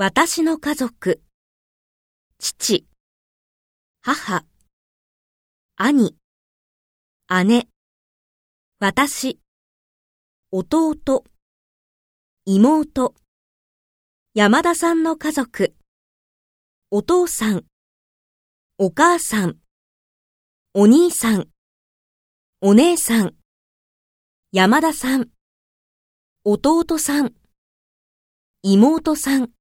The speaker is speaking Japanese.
私の家族、父、母、兄、姉、私、弟、妹、山田さんの家族、お父さん、お母さん、お兄さん、お姉さん、山田さん、弟さん、妹さん、